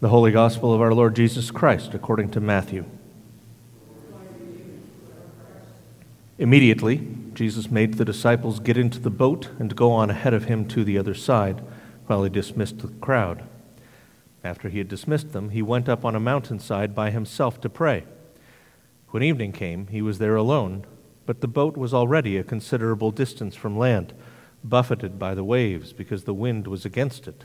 The Holy Gospel of our Lord Jesus Christ according to Matthew. Immediately, Jesus made the disciples get into the boat and go on ahead of him to the other side while he dismissed the crowd. After he had dismissed them, he went up on a mountainside by himself to pray. When evening came, he was there alone, but the boat was already a considerable distance from land, buffeted by the waves because the wind was against it.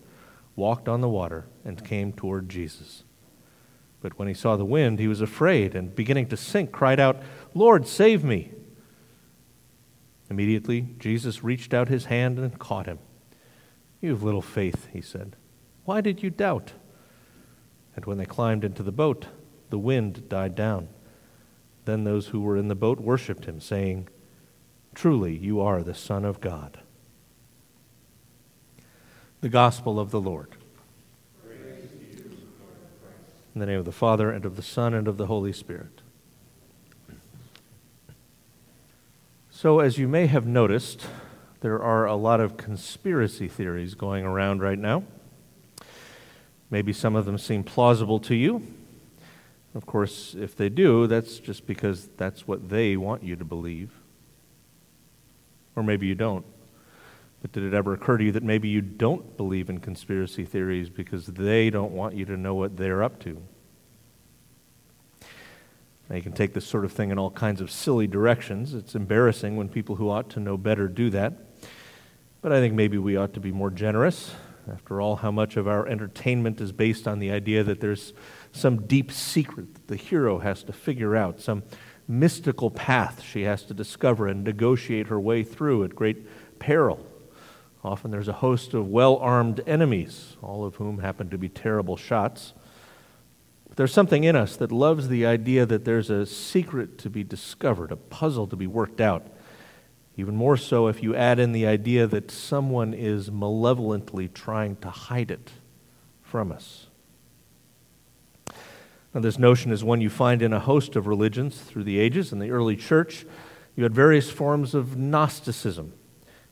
walked on the water, and came toward Jesus. But when he saw the wind, he was afraid, and beginning to sink, cried out, Lord, save me. Immediately, Jesus reached out his hand and caught him. You have little faith, he said. Why did you doubt? And when they climbed into the boat, the wind died down. Then those who were in the boat worshipped him, saying, Truly, you are the Son of God. The Gospel of the Lord. In the name of the Father, and of the Son, and of the Holy Spirit. So, as you may have noticed, there are a lot of conspiracy theories going around right now. Maybe some of them seem plausible to you. Of course, if they do, that's just because that's what they want you to believe. Or maybe you don't. But did it ever occur to you that maybe you don't believe in conspiracy theories because they don't want you to know what they're up to? Now, you can take this sort of thing in all kinds of silly directions. It's embarrassing when people who ought to know better do that. But I think maybe we ought to be more generous. After all, how much of our entertainment is based on the idea that there's some deep secret that the hero has to figure out, some mystical path she has to discover and negotiate her way through at great peril? Often there's a host of well armed enemies, all of whom happen to be terrible shots. But there's something in us that loves the idea that there's a secret to be discovered, a puzzle to be worked out. Even more so if you add in the idea that someone is malevolently trying to hide it from us. Now, this notion is one you find in a host of religions through the ages. In the early church, you had various forms of Gnosticism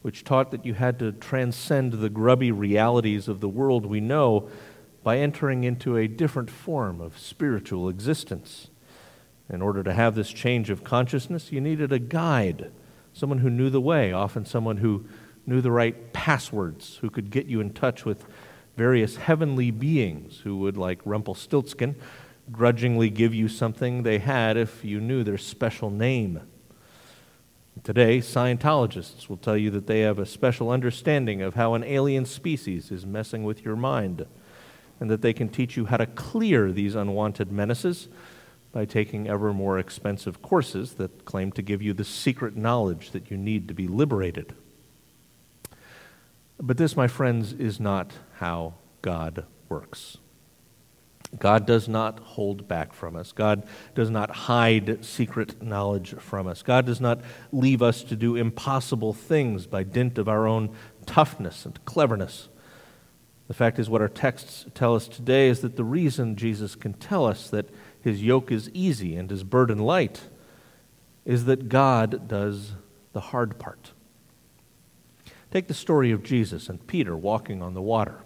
which taught that you had to transcend the grubby realities of the world we know by entering into a different form of spiritual existence. In order to have this change of consciousness, you needed a guide, someone who knew the way, often someone who knew the right passwords, who could get you in touch with various heavenly beings who would, like Rumpelstiltskin, grudgingly give you something they had if you knew their special name. Today, Scientologists will tell you that they have a special understanding of how an alien species is messing with your mind, and that they can teach you how to clear these unwanted menaces by taking ever more expensive courses that claim to give you the secret knowledge that you need to be liberated. But this, my friends, is not how God works. God does not hold back from us. God does not hide secret knowledge from us. God does not leave us to do impossible things by dint of our own toughness and cleverness. The fact is, what our texts tell us today is that the reason Jesus can tell us that his yoke is easy and his burden light is that God does the hard part. Take the story of Jesus and Peter walking on the water.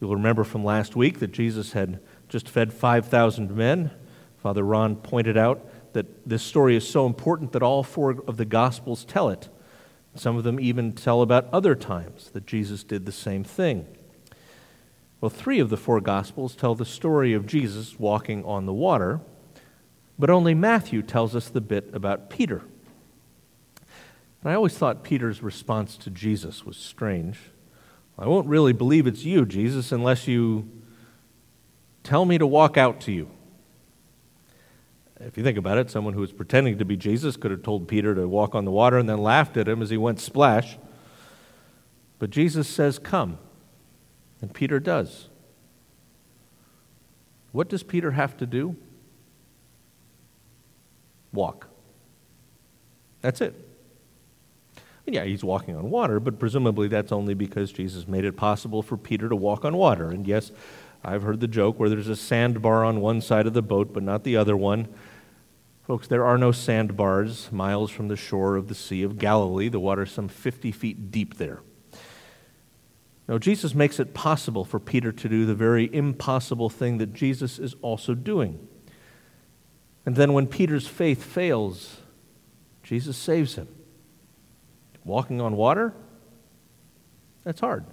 You'll remember from last week that Jesus had just fed 5,000 men. Father Ron pointed out that this story is so important that all four of the Gospels tell it. Some of them even tell about other times that Jesus did the same thing. Well, three of the four Gospels tell the story of Jesus walking on the water, but only Matthew tells us the bit about Peter. And I always thought Peter's response to Jesus was strange. I won't really believe it's you, Jesus, unless you Tell me to walk out to you. If you think about it, someone who was pretending to be Jesus could have told Peter to walk on the water and then laughed at him as he went splash. But Jesus says, Come. And Peter does. What does Peter have to do? Walk. That's it. Yeah, he's walking on water, but presumably that's only because Jesus made it possible for Peter to walk on water. And yes, I've heard the joke where there's a sandbar on one side of the boat, but not the other one. Folks, there are no sandbars miles from the shore of the Sea of Galilee. The water's some 50 feet deep there. Now, Jesus makes it possible for Peter to do the very impossible thing that Jesus is also doing. And then when Peter's faith fails, Jesus saves him. Walking on water? That's hard.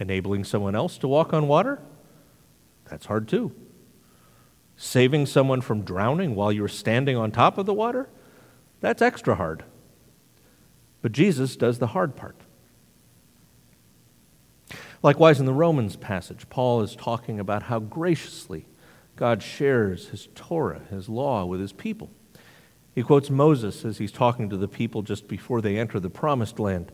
Enabling someone else to walk on water? That's hard too. Saving someone from drowning while you're standing on top of the water? That's extra hard. But Jesus does the hard part. Likewise, in the Romans passage, Paul is talking about how graciously God shares his Torah, his law, with his people. He quotes Moses as he's talking to the people just before they enter the promised land.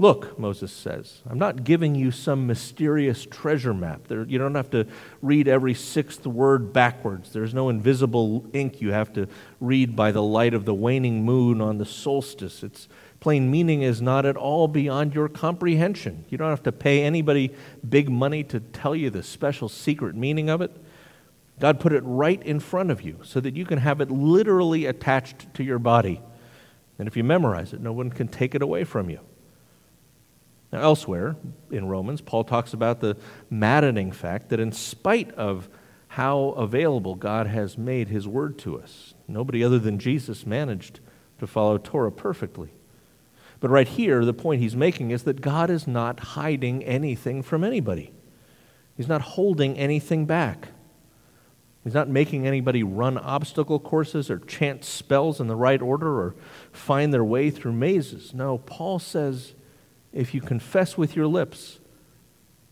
Look, Moses says, I'm not giving you some mysterious treasure map. There, you don't have to read every sixth word backwards. There's no invisible ink you have to read by the light of the waning moon on the solstice. Its plain meaning is not at all beyond your comprehension. You don't have to pay anybody big money to tell you the special secret meaning of it. God put it right in front of you so that you can have it literally attached to your body. And if you memorize it, no one can take it away from you. Now, elsewhere in Romans, Paul talks about the maddening fact that in spite of how available God has made his word to us, nobody other than Jesus managed to follow Torah perfectly. But right here, the point he's making is that God is not hiding anything from anybody. He's not holding anything back. He's not making anybody run obstacle courses or chant spells in the right order or find their way through mazes. No, Paul says if you confess with your lips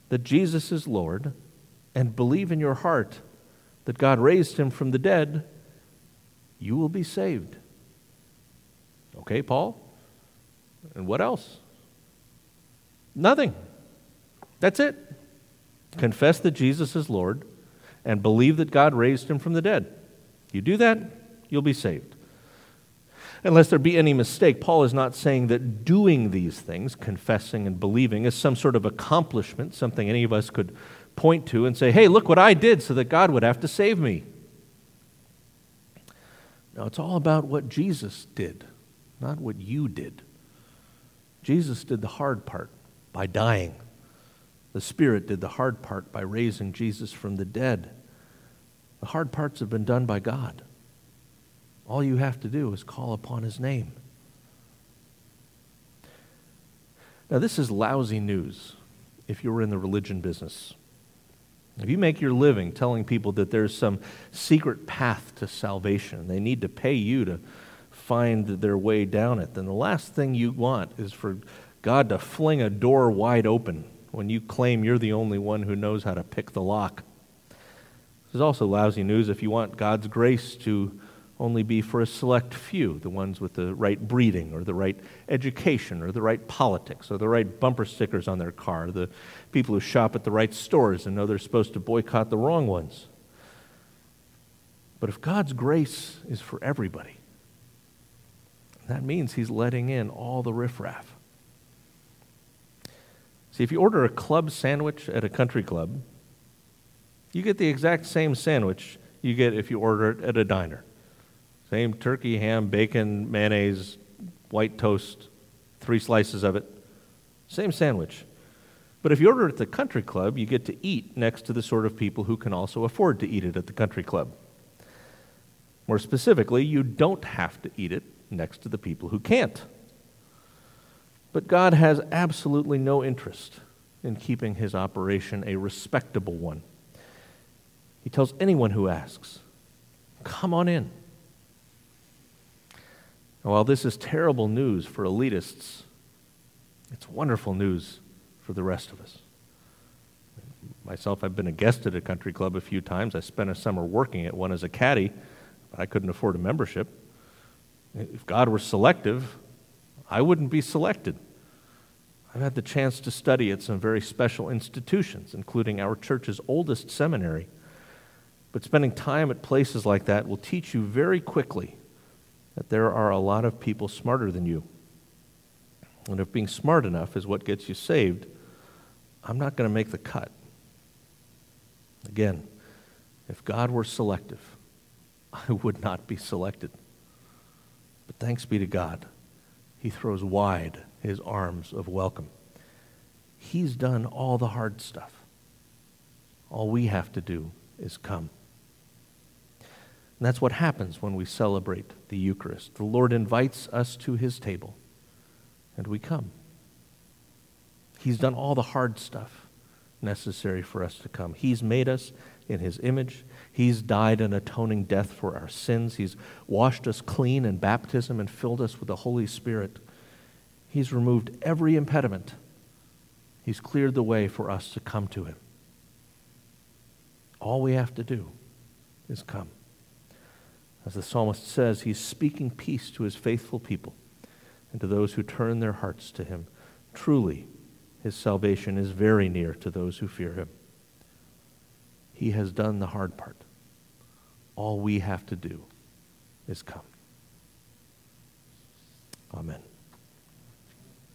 that Jesus is Lord and believe in your heart that God raised him from the dead, you will be saved. Okay, Paul? And what else? Nothing. That's it. Confess that Jesus is Lord and believe that God raised him from the dead. You do that, you'll be saved. Unless there be any mistake, Paul is not saying that doing these things, confessing and believing, is some sort of accomplishment, something any of us could point to and say, hey, look what I did so that God would have to save me. No, it's all about what Jesus did, not what you did. Jesus did the hard part by dying. The Spirit did the hard part by raising Jesus from the dead. The hard parts have been done by God. All you have to do is call upon His name. Now, this is lousy news if you're in the religion business. If you make your living telling people that there's some secret path to salvation, they need to pay you to find their way down it, then the last thing you want is for God to fling a door wide open when you claim you're the only one who knows how to pick the lock. This is also lousy news if you want God's grace to only be for a select few, the ones with the right breeding or the right education or the right politics or the right bumper stickers on their car, the people who shop at the right stores and know they're supposed to boycott the wrong ones. But if God's grace is for everybody, that means He's letting in all the riffraff. See, if you order a club sandwich at a country club, you get the exact same sandwich you get if you order it at a diner. Same turkey, ham, bacon, mayonnaise, white toast, three slices of it. Same sandwich. But if you order it at the country club, you get to eat next to the sort of people who can also afford to eat it at the country club. More specifically, you don't have to eat it next to the people who can't. But God has absolutely no interest in keeping his operation a respectable one. He tells anyone who asks, Come on in. And while this is terrible news for elitists, it's wonderful news for the rest of us. Myself, I've been a guest at a country club a few times. I spent a summer working at one as a caddy, but I couldn't afford a membership. If God were selective, I wouldn't be selected. I've had the chance to study at some very special institutions, including our church's oldest seminary. But spending time at places like that will teach you very quickly that there are a lot of people smarter than you. And if being smart enough is what gets you saved, I'm not going to make the cut. Again, if God were selective, I would not be selected. But thanks be to God, He throws wide His arms of welcome. He's done all the hard stuff. All we have to do is come. And that's what happens when we celebrate the Eucharist. The Lord invites us to His table, and we come. He's done all the hard stuff necessary for us to come. He's made us in his image. He's died an atoning death for our sins. He's washed us clean in baptism and filled us with the Holy Spirit. He's removed every impediment. He's cleared the way for us to come to him. All we have to do is come. As the psalmist says, he's speaking peace to his faithful people and to those who turn their hearts to him. Truly, his salvation is very near to those who fear him. He has done the hard part. All we have to do is come. Amen.